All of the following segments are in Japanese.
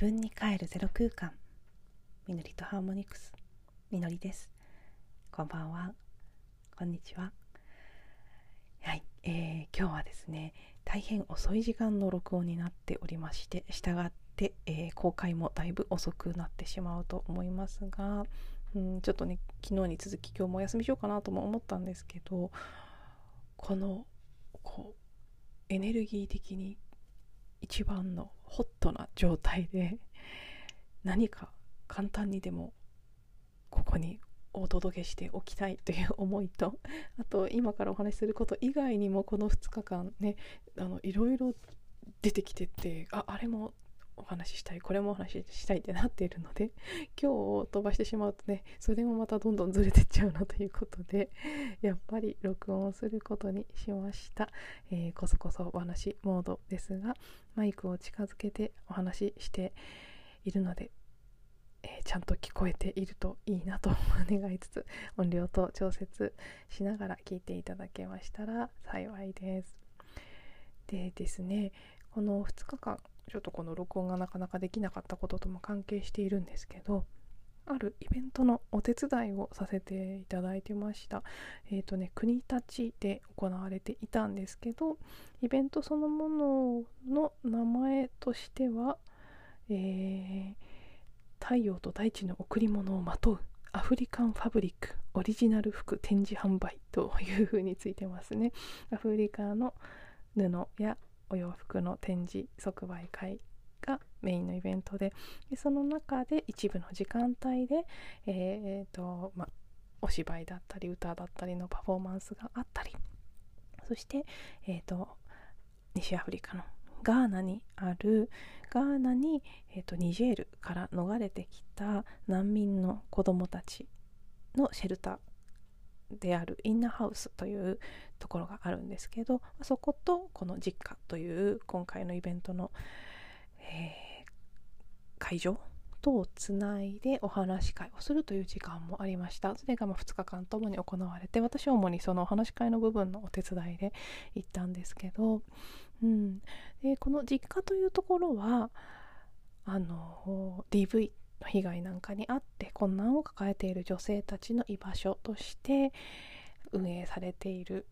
自分に帰るゼロ空間。みのりとハーモニクス。みのりです。こんばんは。こんにちは。はい、えー、今日はですね大変遅い時間の録音になっておりましてしたがって、えー、公開もだいぶ遅くなってしまうと思いますが、うん、ちょっとね昨日に続き今日もお休みしようかなとも思ったんですけどこのこうエネルギー的に一番のホットな状態で何か簡単にでもここにお届けしておきたいという思いとあと今からお話しすること以外にもこの2日間ねあのいろいろ出てきててああれもお話ししたいこれもお話ししたいってなっているので 今日を飛ばしてしまうとねそれもまたどんどんずれてっちゃうなということで やっぱり録音をすることにしました、えー、こそこそお話モードですがマイクを近づけてお話ししているのでえー、ちゃんと聞こえているといいなと 願いつつ音量と調節しながら聞いていただけましたら幸いです。でですねこの2日間ちょっとこの録音がなかなかできなかったこととも関係しているんですけどあるイベントのお手伝いをさせていただいてました。えっ、ー、とね、国立で行われていたんですけど、イベントそのものの名前としては、えー、太陽と大地の贈り物をまとうアフリカンファブリックオリジナル服展示販売というふうについてますね。アフリカの布やお洋服の展示即売会がメインのイベントででその中で一部の時間帯で、えーとま、お芝居だったり歌だったりのパフォーマンスがあったりそして、えーと、西アフリカのガーナにあるガーナに、えーとニジェールから逃れてきた難民の子どもたちのシェルターであるインナーハウスというところがあるんですけどそことこの実家という今回のイベントの、えー、会場とをつないでお話し会をするという時間もありました。それがま2日間ともに行われて私は主にそのお話し会の部分のお手伝いで行ったんですけど、うん、でこの実家というところはあの DV 被害なんかにあって困難を抱えている女性たちの居場所として運営されている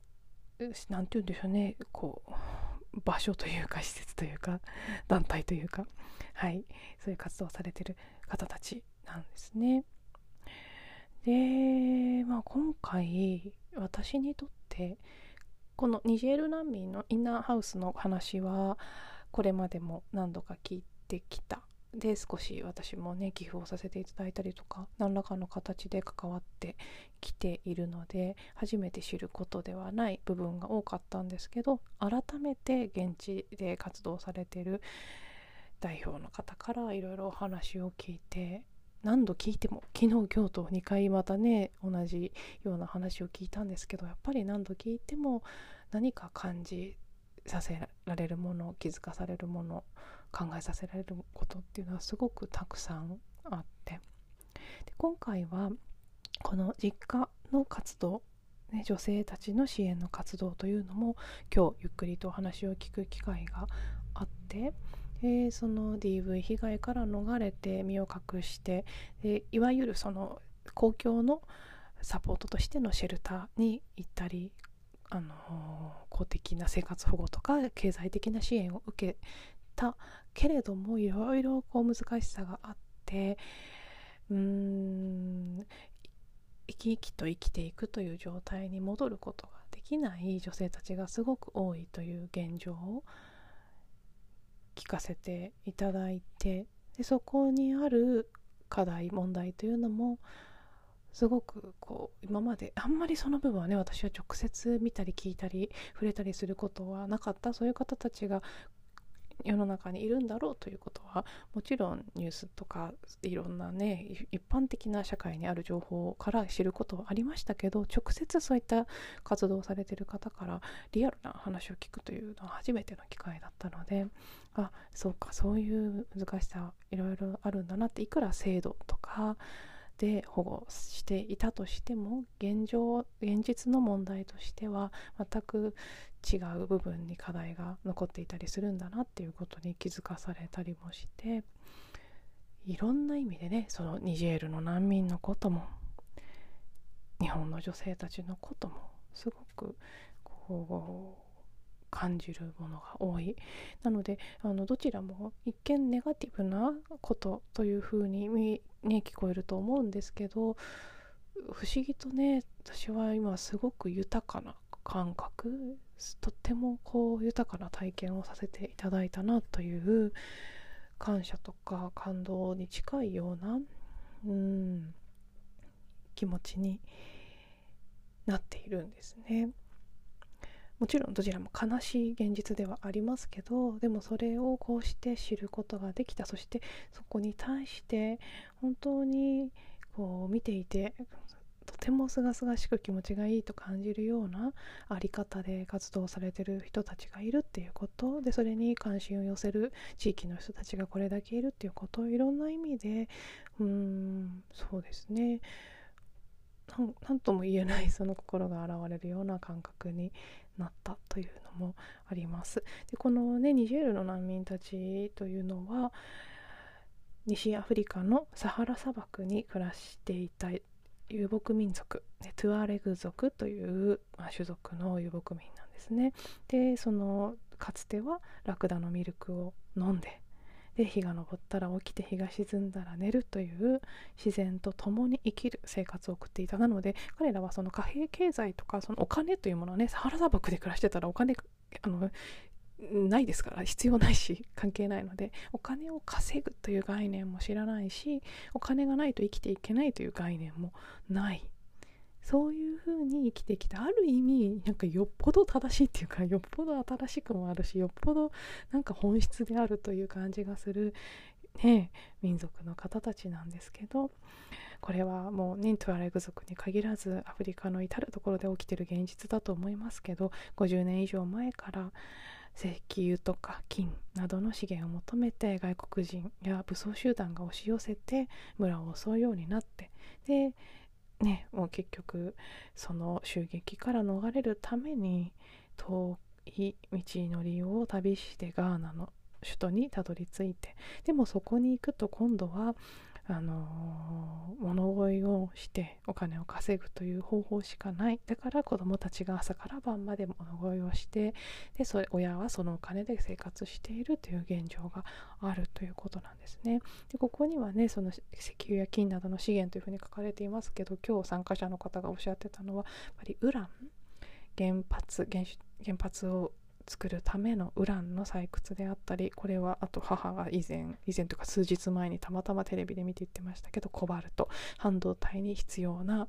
何て言うんでしょうねこう場所というか施設というか団体というかはいそういう活動をされてる方たちなんですね。で、まあ、今回私にとってこのニジェール難民のインナーハウスの話はこれまでも何度か聞いてきたで少し私もね寄付をさせていただいたりとか何らかの形で関わってきているので初めて知ることではない部分が多かったんですけど改めて現地で活動されている代表の方からいろいろお話を聞いて何度聞いても昨日今日と2回またね同じような話を聞いたんですけどやっぱり何度聞いても何か感じさせられるもの気づかされるもの考えさせられることっていうのはすごくたくさんあって。で今回はこの実家の活動、ね、女性たちの支援の活動というのも今日ゆっくりとお話を聞く機会があって、えー、その DV 被害から逃れて身を隠してでいわゆるその公共のサポートとしてのシェルターに行ったりあの公的な生活保護とか経済的な支援を受けたけれどもいろいろこう難しさがあってうーん生き生きと生きていくという状態に戻ることができない女性たちがすごく多いという現状を聞かせていただいてでそこにある課題問題というのもすごくこう今まであんまりその部分はね私は直接見たり聞いたり触れたりすることはなかった。そういう方たちが世の中にいるんだろうということはもちろんニュースとかいろんなね一般的な社会にある情報から知ることはありましたけど直接そういった活動をされてる方からリアルな話を聞くというのは初めての機会だったのであそうかそういう難しさいろいろあるんだなっていくら制度とかで保護していたとしても現状現実の問題としては全く違う部分に課題が残っていたりするんだなっていうことに気づかされたりもしていろんな意味でねそのニジェールの難民のことも日本の女性たちのこともすごくこう感じるものが多い。なのであのどちらも一見ネガティブなことというふうに見、ね、聞こえると思うんですけど不思議とね私は今すごく豊かな感覚とってもこう豊かな体験をさせていただいたなという感謝とか感動に近いようなうん気持ちになっているんですね。もちろんどちらも悲しい現実ではありますけどでもそれをこうして知ることができた。そしてそこに対して本当にこう見ていてとてもすがすがしく気持ちがいいと感じるようなあり方で活動されてる人たちがいるっていうこと。でそれに関心を寄せる地域の人たちがこれだけいるっていうこと。いろんな意味でうんそうですね。何とも言えないその心が現れるような感覚になったというのもあります。でこのねニジェールの難民たちというのは西アフリカのサハラ砂漠に暮らしていた遊牧民族トゥアレグ族という、まあ、種族の遊牧民なんですね。でそのかつてはラクダのミルクを飲んでで日が昇ったら起きて日が沈んだら寝るという自然と共に生きる生活を送っていたなので彼らはその貨幣経済とかそのお金というものはねサハラ砂漠で暮らしてたらお金あのないですから必要ないし関係ないのでお金を稼ぐという概念も知らないしお金がないと生きていけないという概念もない。そういう風に生きてきたある意味なんかよっぽど正しいっていうかよっぽど新しくもあるしよっぽどなんか本質であるという感じがする、ね、民族の方たちなんですけどこれはもうニントゥアレグ族に限らずアフリカの至る所で起きてる現実だと思いますけど50年以上前から石油とか金などの資源を求めて外国人や武装集団が押し寄せて村を襲うようになってでねもう結局その襲撃から逃れるために遠い道のりを旅してガーナの首都にたどり着いてでもそこに行くと今度はあの物乞いをしてお金を稼ぐという方法しかないだから子どもたちが朝から晩まで物乞いをしてでそれ親はそのお金で生活しているという現状があるということなんですね。でここにはねその石油や金などの資源というふうに書かれていますけど今日参加者の方がおっしゃってたのはやっぱりウラン原発原原発を作るためのウランの採掘であったりこれはあと母が以前以前というか数日前にたまたまテレビで見て言ってましたけどコバルト半導体に必要な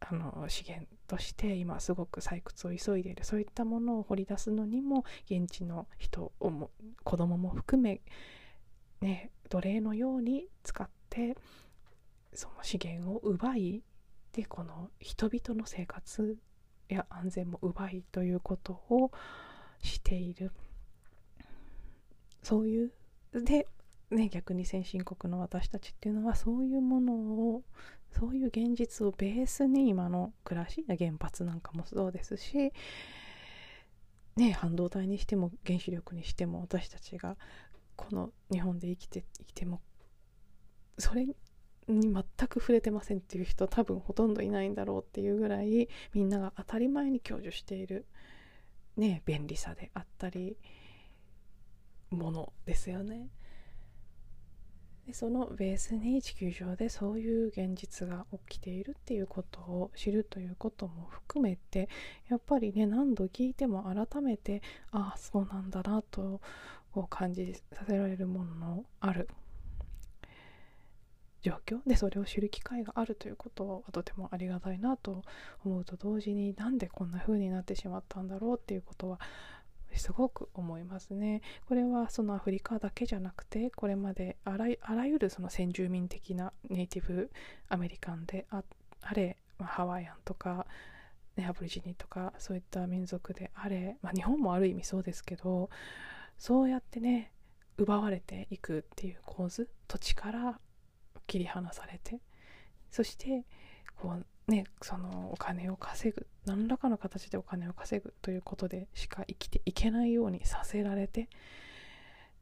あの資源として今すごく採掘を急いでいる。そういったものを掘り出すのにも現地の人をも子供も含め、ね、奴隷のように使ってその資源を奪いでこの人々の生活や安全も奪いということをしている。そういうで、ね、逆に先進国の私たちっていうのはそういうものをそういう現実をベースに今の暮らし原発なんかもそうですし、ね、半導体にしても原子力にしても私たちがこの日本で生きていてもそれに全く触れてませんっていう人多分ほとんどいないんだろうっていうぐらいみんなが当たり前に享受しているね便利さであったりものですよね。でそのベースに地球上でそういう現実が起きているっていうことを知るということも含めてやっぱりね何度聞いても改めてああそうなんだなと感じさせられるもののある状況？でそれを知る機会があるということはとてもありがたいなと思うと同時になんでこんな風になってしまったんだろうっていうことはすごく思いますね。これはそのアフリカだけじゃなくてこれまであらゆるその先住民的なネイティブアメリカンであれ、まあ、ハワイアンとか、ね、アブリジニとかそういった民族であれ、まあ、日本もある意味そうですけどそうやってね奪われていくっていう構図土地から切り離されてそしてこうねそのお金を稼ぐ何らかの形でお金を稼ぐということでしか生きていけないようにさせられて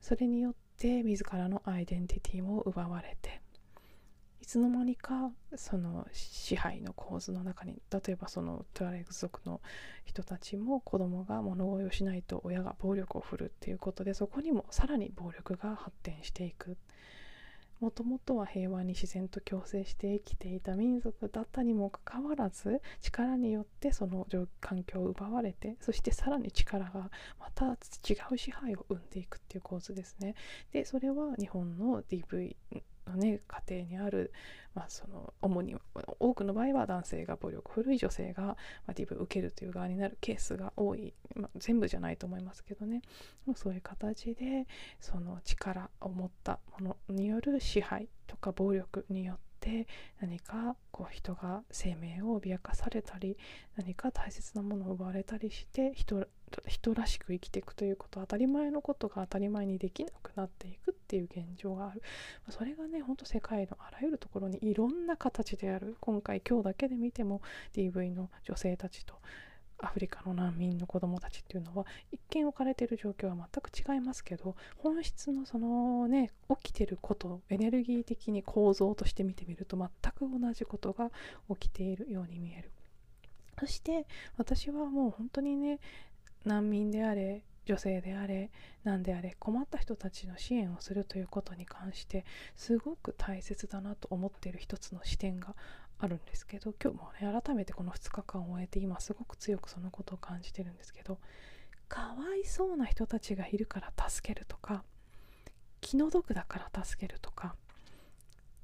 それによって自らのアイデンティティも奪われていつの間にかその支配の構図の中に例えばそのトゥアレグ族の人たちも子供が物乞いをしないと親が暴力を振るっていうことでそこにもさらに暴力が発展していく。もともとは平和に自然と共生して生きていた民族だったにもかかわらず力によってその環境を奪われてそしてさらに力がまた違う支配を生んでいくっていう構図ですね。でそれは日本の DV のね家庭にある、まあ、その主に多くの場合は男性が暴力古い女性が、まあ、DV を受けるという側になるケースが多い、まあ、全部じゃないと思いますけどね。そういう形でその力を持ったものによる支配とか暴力によって何かこう人が生命を脅かされたり何か大切なものを奪われたりして人らしく生きていくということは当たり前のことが当たり前にできなくなっていくっていう現状がある。それがねほんと世界のあらゆるところにいろんな形である。今回今日だけで見ても DV の女性たちとアフリカの難民の子どもたちっていうのは一見置かれてる状況は全く違いますけど本質のそのね起きてることエネルギー的に構造として見てみると全く同じことが起きているように見える。そして私はもう本当にね難民であれ女性であれ何であれ困った人たちの支援をするということに関してすごく大切だなと思っている一つの視点があるんですけど今日もね改めてこの2日間を終えて今すごく強くそのことを感じてるんですけどかわいそうな人たちがいるから助けるとか気の毒だから助けるとか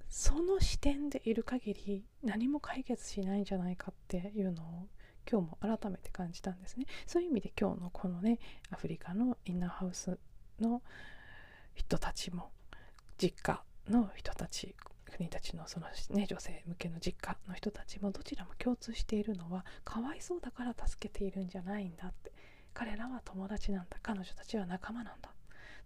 その視点でいる限り何も解決しないんじゃないかっていうのを今日も改めて感じたんですね。そういう意味で今日のこのねアフリカのインナーハウスの人たちも実家の人たち国たちのその、ね、女性向けの実家の人たちもどちらも共通しているのはかわいそうだから助けているんじゃないんだって。彼らは友達なんだ。彼女たちは仲間なんだ。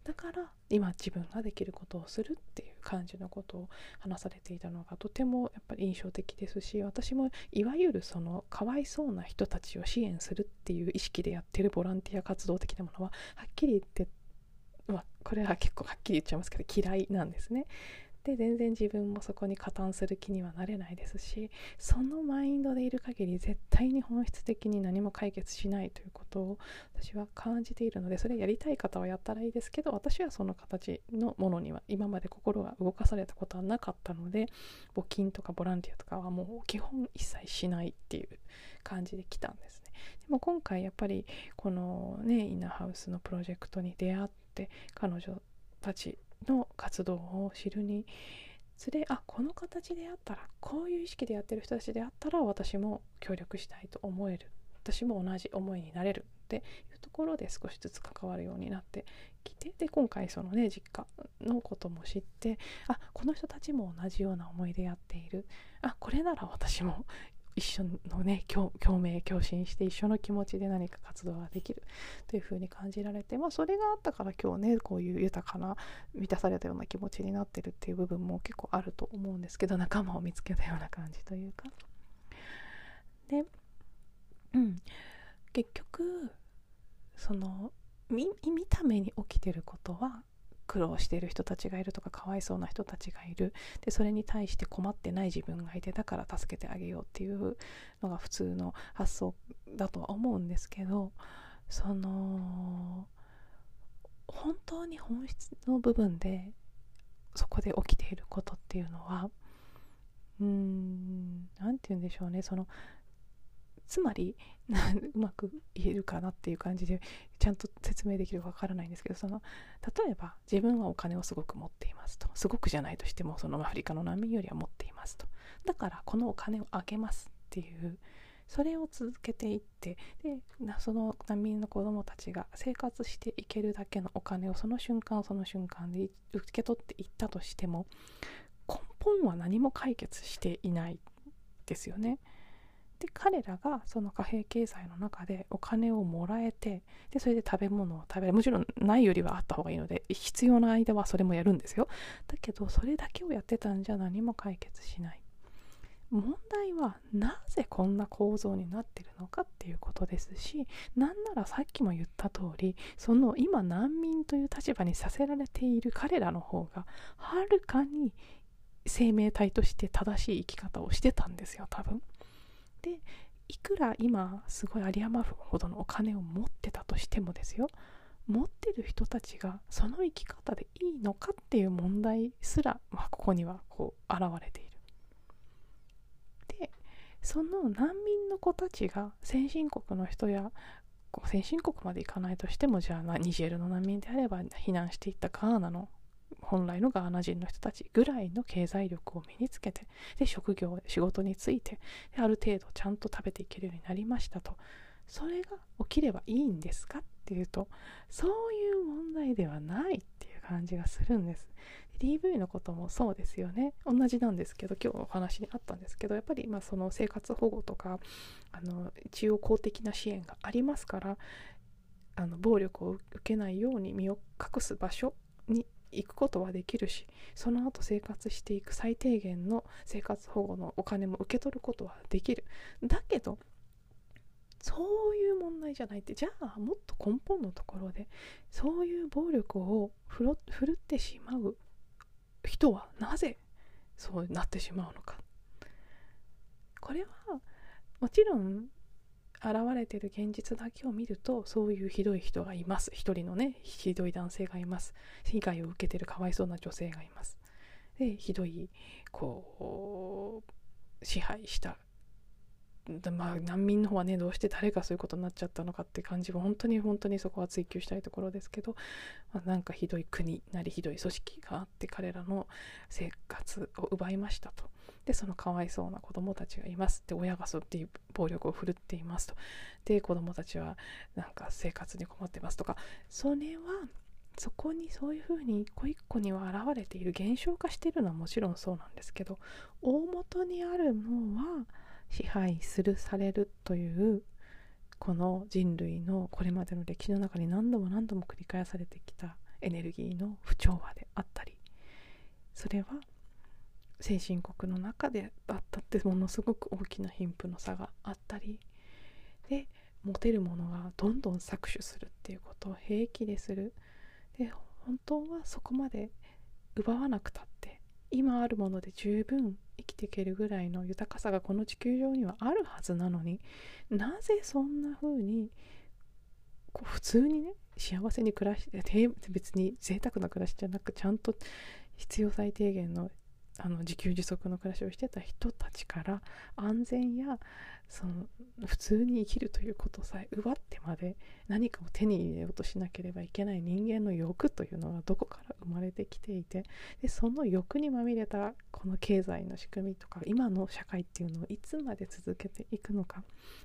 だから今自分ができることをするっていう感じのことを話されていたのがとてもやっぱり印象的ですし私もいわゆるそのかわいそうな人たちを支援するっていう意識でやってるボランティア活動的なものははっきり言ってまあ、これは結構はっきり言っちゃいますけど嫌いなんですね。で全然自分もそこに加担する気にはなれないですしそのマインドでいる限り絶対に本質的に何も解決しないということを私は感じているのでそれやりたい方はやったらいいですけど私はその形のものには今まで心が動かされたことはなかったので募金とかボランティアとかはもう基本一切しないっていう感じで来たんですね。でも今回やっぱりこのねインナーハウスのプロジェクトに出会って彼女たちの活動を知るにつれあこの形であったらこういう意識でやってる人たちであったら私も協力したいと思える。私も同じ思いになれるっていうところで少しずつ関わるようになってきてで今回そのね実家のことも知ってあこの人たちも同じような思いでやっている。あこれなら私も一緒のね共鳴共振して一緒の気持ちで何か活動ができるというふうに感じられてまあそれがあったから今日ねこういう豊かな満たされたような気持ちになってるっていう部分も結構あると思うんですけど仲間を見つけたような感じというか。でうん。結局その見た目に起きてることは苦労している人たちがいるとかかわいそうな人たちがいる。でそれに対して困ってない自分がいてだから助けてあげようっていうのが普通の発想だとは思うんですけどその本当に本質の部分でそこで起きていることっていうのはうーん何て言うんでしょうね。そのつまり うまく言えるかなっていう感じでちゃんと説明できるかわからないんですけどその例えば自分はお金をすごく持っていますとすごくじゃないとしてもそのアフリカの難民よりは持っていますとだからこのお金をあげますっていうそれを続けていってでその難民の子どもたちが生活していけるだけのお金をその瞬間その瞬間で受け取っていったとしても根本は何も解決していないですよね。で彼らがその貨幣経済の中でお金をもらえてでそれで食べ物を食べる。もちろんないよりはあった方がいいので必要な間はそれもやるんですよ。だけどそれだけをやってたんじゃ何も解決しない。問題はなぜこんな構造になってるのかっていうことですしなんならさっきも言った通りその今難民という立場にさせられている彼らの方がはるかに生命体として正しい生き方をしてたんですよ多分。でいくら今すごい有り余るほどのお金を持ってたとしてもですよ持ってる人たちがその生き方でいいのかっていう問題すら、まあ、ここにはこう現れている。でその難民の子たちが先進国の人や先進国まで行かないとしてもじゃあニジェールの難民であれば避難していったガーナの本来のガーナ人の人たちぐらいの経済力を身につけてで職業仕事についてである程度ちゃんと食べていけるようになりましたと。それが起きればいいんですかっていうとそういう問題ではないっていう感じがするんです。DV のこともそうですよね。同じなんですけど今日お話にあったんですけどやっぱり今その生活保護とかあの一応公的な支援がありますからあの暴力を受けないように身を隠す場所に行くことはできるしその後生活していく最低限の生活保護のお金も受け取ることはできる。だけどそういう問題じゃないってじゃあもっと根本のところでそういう暴力を振るってしまう人はなぜそうなってしまうのか。これはもちろん現れてる現実だけを見るとそういうひどい人がいます。一人のねひどい男性がいます。被害を受けてるかわいそうな女性がいます。でひどいこう支配した。まあ難民の方はねどうして誰がそういうことになっちゃったのかって感じは本当に本当にそこは追求したいところですけど、まあ、なんかひどい国なりひどい組織があって彼らの生活を奪いましたと。でそのかわいそうな子供たちがいますで親がそうっていう暴力を振るっていますと。で子供たちはなんか生活に困ってますとか。それはそこにそういうふうに一個一個には現れている現象化しているのはもちろんそうなんですけど大元にあるのは支配するされるというこの人類のこれまでの歴史の中に何度も何度も繰り返されてきたエネルギーの不調和であったりそれは先進国の中であったってものすごく大きな貧富の差があったりで持てるものがどんどん搾取するっていうことを平気でする。で本当はそこまで奪わなくたって今あるもので十分生きていけるぐらいの豊かさがこの地球上にはあるはずなのになぜそんな風にこう普通にね幸せに暮らして別に贅沢な暮らしじゃなくちゃんと必要最低限のあの自給自足の暮らしをしてた人たちから安全やその普通に生きるということさえ奪ってまで何かを手に入れようとしなければいけない人間の欲というのはどこから生まれてきていてでその欲にまみれたこの経済の仕組みとか今の社会っていうのをいつまで続けていくのか。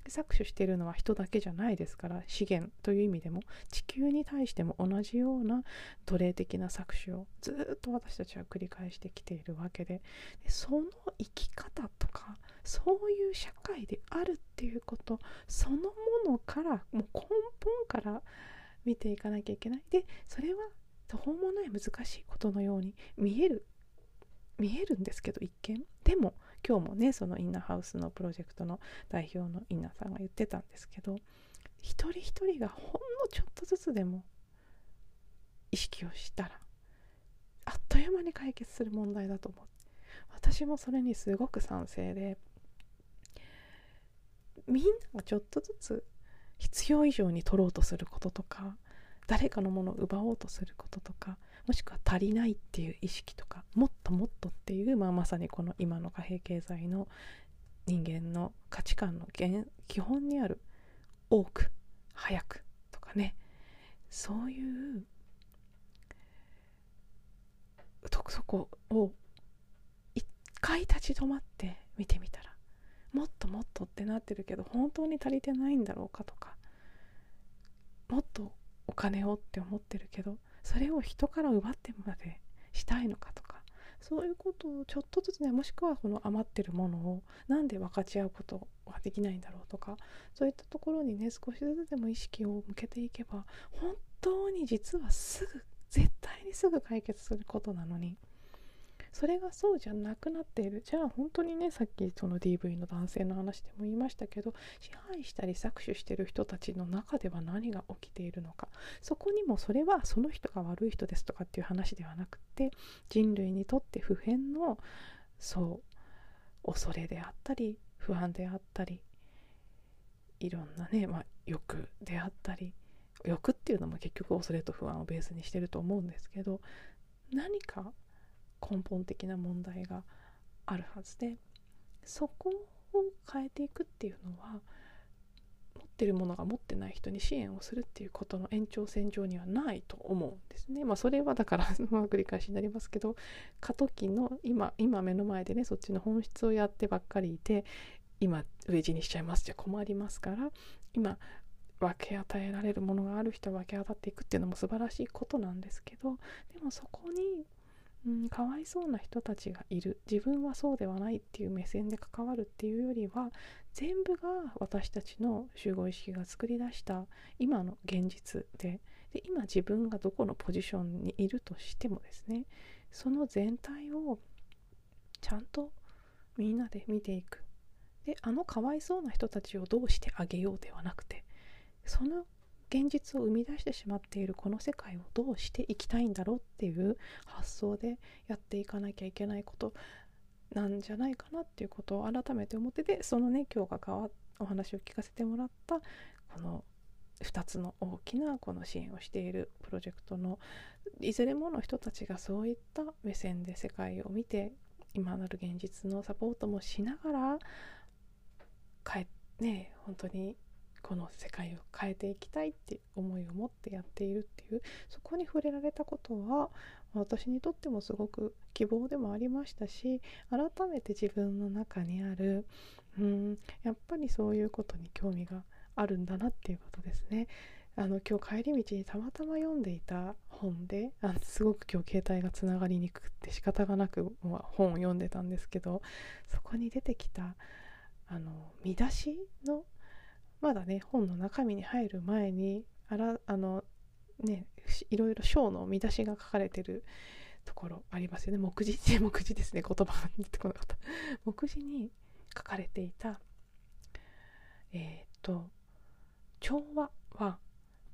搾取しているのは人だけじゃないですから資源という意味でも地球に対しても同じような奴隷的な搾取をずっと私たちは繰り返してきているわけ。で。でその生き方とかそういう社会であるっていうことそのものからもう根本から見ていかなきゃいけない。でそれは途方もない難しいことのように見える見えるんですけど一見。でも今日もねそのインナーハウスのプロジェクトの代表のインナーさんが言ってたんですけど一人一人がほんのちょっとずつでも意識をしたらという間に解決する問題だと思う私もそれにすごく賛成で。みんながちょっとずつ必要以上に取ろうとすることとか誰かのものを奪おうとすることとかもしくは足りないっていう意識とかもっともっとっていう、まあ、まさにこの今の貨幣経済の人間の価値観の基本にある多く早くとかね。そういうそこを一回立ち止まって見てみたらもっともっとってなってるけど本当に足りてないんだろうかとかもっとお金をって思ってるけどそれを人から奪ってまでしたいのかとかそういうことをちょっとずつねもしくはこの余ってるものをなんで分かち合うことはできないんだろうとかそういったところにね少しずつでも意識を向けていけば本当に実はすぐ絶対にすぐ解決することなのに。それがそうじゃなくなっている。じゃあ本当にねさっきその DV の男性の話でも言いましたけど支配したり搾取してる人たちの中では何が起きているのか。そこにもそれはその人が悪い人ですとかっていう話ではなくて人類にとって普遍のそう恐れであったり不安であったりいろんなね、まあ、欲であったり欲っていうのも結局恐れと不安をベースにしてると思うんですけど何か根本的な問題があるはずでそこを変えていくっていうのは持ってるものが持ってない人に支援をするっていうことの延長線上にはないと思うんですね。まあそれはだから まあ繰り返しになりますけど過渡期の今今目の前でねそっちの本質をやってばっかりいて今飢え死にしちゃいますじゃ困りますから今分け与えられるものがある人は分け与っていくっていうのも素晴らしいことなんですけどでもそこに、うん、かわいそうな人たちがいる。自分はそうではないっていう目線で関わるっていうよりは全部が私たちの集合意識が作り出した今の現実で。で今自分がどこのポジションにいるとしてもですねその全体をちゃんとみんなで見ていく。であのかわいそうな人たちをどうしてあげようではなくてその現実を生み出してしまっているこの世界をどうしていきたいんだろうっていう発想でやっていかなきゃいけないことなんじゃないかなっていうことを改めて思っててそのね今日が変わお話を聞かせてもらったこの2つの大きなこの支援をしているプロジェクトのいずれもの人たちがそういった目線で世界を見て今なる現実のサポートもしながら変えね本当にこの世界を変えていきたいって思いを持ってやっているっていうそこに触れられたことは私にとってもすごく希望でもありましたし改めて自分の中にあるうんやっぱりそういうことに興味があるんだなっていうことですね。あの今日帰り道にたまたま読んでいた本であすごく今日携帯がつながりにくくて仕方がなく、ま本を読んでたんですけどそこに出てきたあの見出しのまだね本の中身に入る前にあらあのねいろいろ章の見出しが書かれてるところありますよね。目次 目次ですね言葉が出てこなかった。目次に書かれていたえっ、と調和は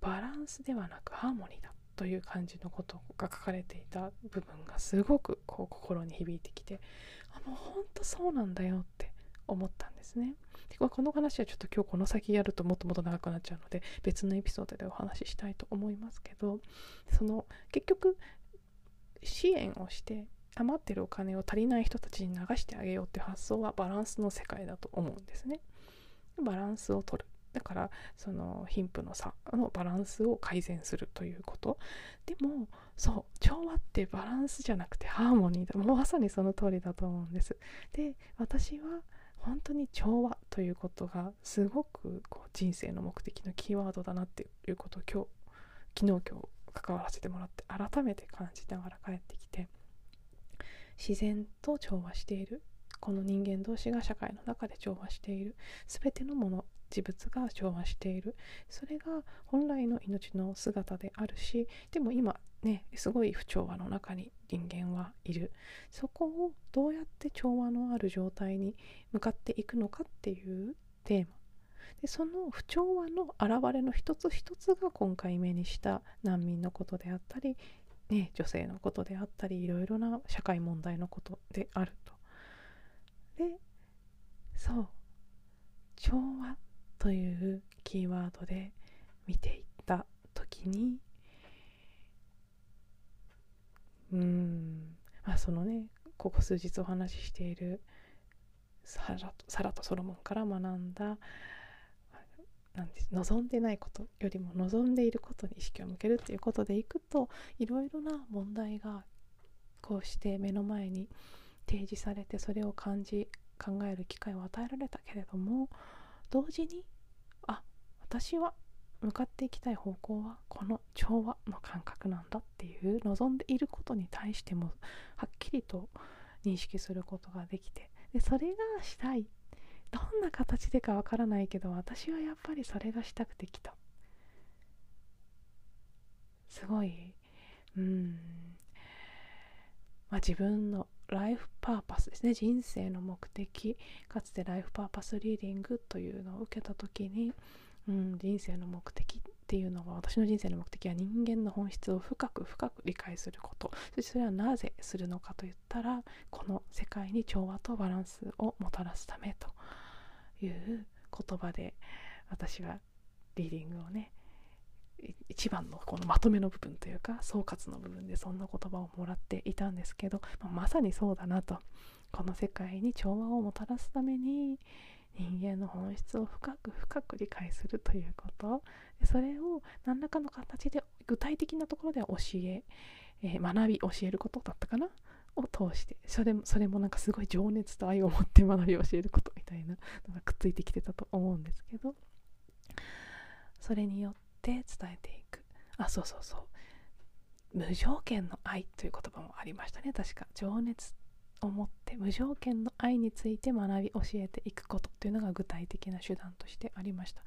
バランスではなくハーモニーだという感じのことが書かれていた部分がすごくこう心に響いてきてあもうほんとそうなんだよって思ったんですね。でこの話はちょっと今日この先やるともっともっと長くなっちゃうので別のエピソードでお話ししたいと思いますけどその結局支援をして余ってるお金を足りない人たちに流してあげようっていう発想はバランスの世界だと思うんですね。バランスを取るだからその貧富の差のバランスを改善するということでもそう調和ってバランスじゃなくてハーモニーだもうまさにその通りだと思うんですで私は本当に調和ということがすごくこう人生の目的のキーワードだなっていうことを今日昨日今日関わらせてもらって改めて感じながら帰ってきて自然と調和しているこの人間同士が社会の中で調和している全てのもの事物が調和しているそれが本来の命の姿であるしでも今ねすごい不調和の中に人間はいる。そこをどうやって調和のある状態に向かっていくのかっていうテーマ。でその不調和の現れの一つ一つが今回目にした難民のことであったり、ね、女性のことであったりいろいろな社会問題のことであると。でそう。調和というキーワードで見ていった時にうん。まあそのねここ数日お話ししているサラとサラとソロモンから学んだなんです望んでないことよりも望んでいることに意識を向けるっていうことでいくといろいろな問題がこうして目の前に提示されてそれを感じ考える機会を与えられたけれども同時にあ私は向かっていきたい方向はこの調和の感覚なんだっていう望んでいることに対してもはっきりと認識することができてでそれがしたい。どんな形でかわからないけど私はやっぱりそれがしたくてきた。すごいうん。まあ自分のライフパーパスですね。人生の目的かつてライフパーパスリーディングというのを受けた時に、うん、人生の目的っていうのは私の人生の目的は人間の本質を深く深く理解すること。そしてそれはなぜするのかといったらこの世界に調和とバランスをもたらすためという言葉で私はリーディングをね一番のこのまとめの部分というか総括の部分でそんな言葉をもらっていたんですけど、まあ、まさにそうだなと。この世界に調和をもたらすために人間の本質を深く深く理解するということ。それを何らかの形で具体的なところで教ええー、学び教えることだったかな？を通して。それもそれもなんかすごい情熱と愛を持って学び教えることみたいなのがくっついてきてたと思うんですけど。それによって伝えていく。あそうそうそう。無条件の愛という言葉もありましたね。確か。情熱を持って無条件の愛について学び教えていくことっていうのが具体的な手段としてありました。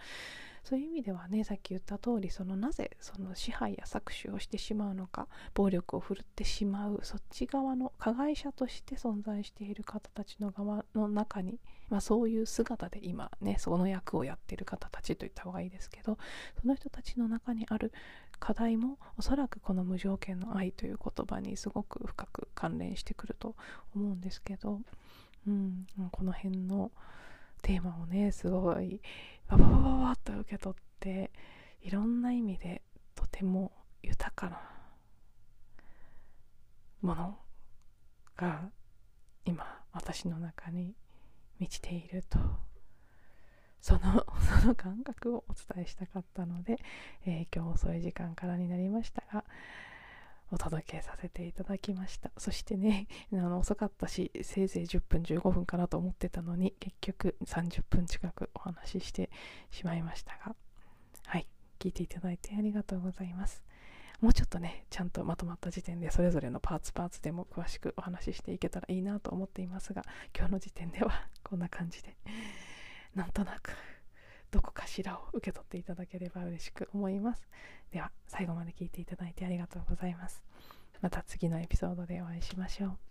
そういう意味ではねさっき言った通りそのなぜその支配や搾取をしてしまうのか暴力を振るってしまうそっち側の加害者として存在している方たちの側の中に、まあ、そういう姿で今ねその役をやってる方たちといった方がいいですけどその人たちの中にある課題もおそらくこの無条件の愛という言葉にすごく深く関連してくると思うんですけど、うん、この辺のテーマをねすごいバババババッと受け取っていろんな意味でとても豊かなものが今私の中に満ちていると。その その感覚をお伝えしたかったので、えー、今日遅い時間からになりましたがお届けさせていただきました。そしてね あの遅かったしせいぜい10分15分かなと思ってたのに結局30分近くお話ししてしまいましたがはい聞いていただいてありがとうございます。もうちょっとねちゃんとまとまった時点でそれぞれのパーツパーツでも詳しくお話ししていけたらいいなと思っていますが今日の時点ではこんな感じで。なんとなくどこかしらを受け取っていただければ嬉しく思います。では最後まで聞いていただいてありがとうございます。また次のエピソードでお会いしましょう。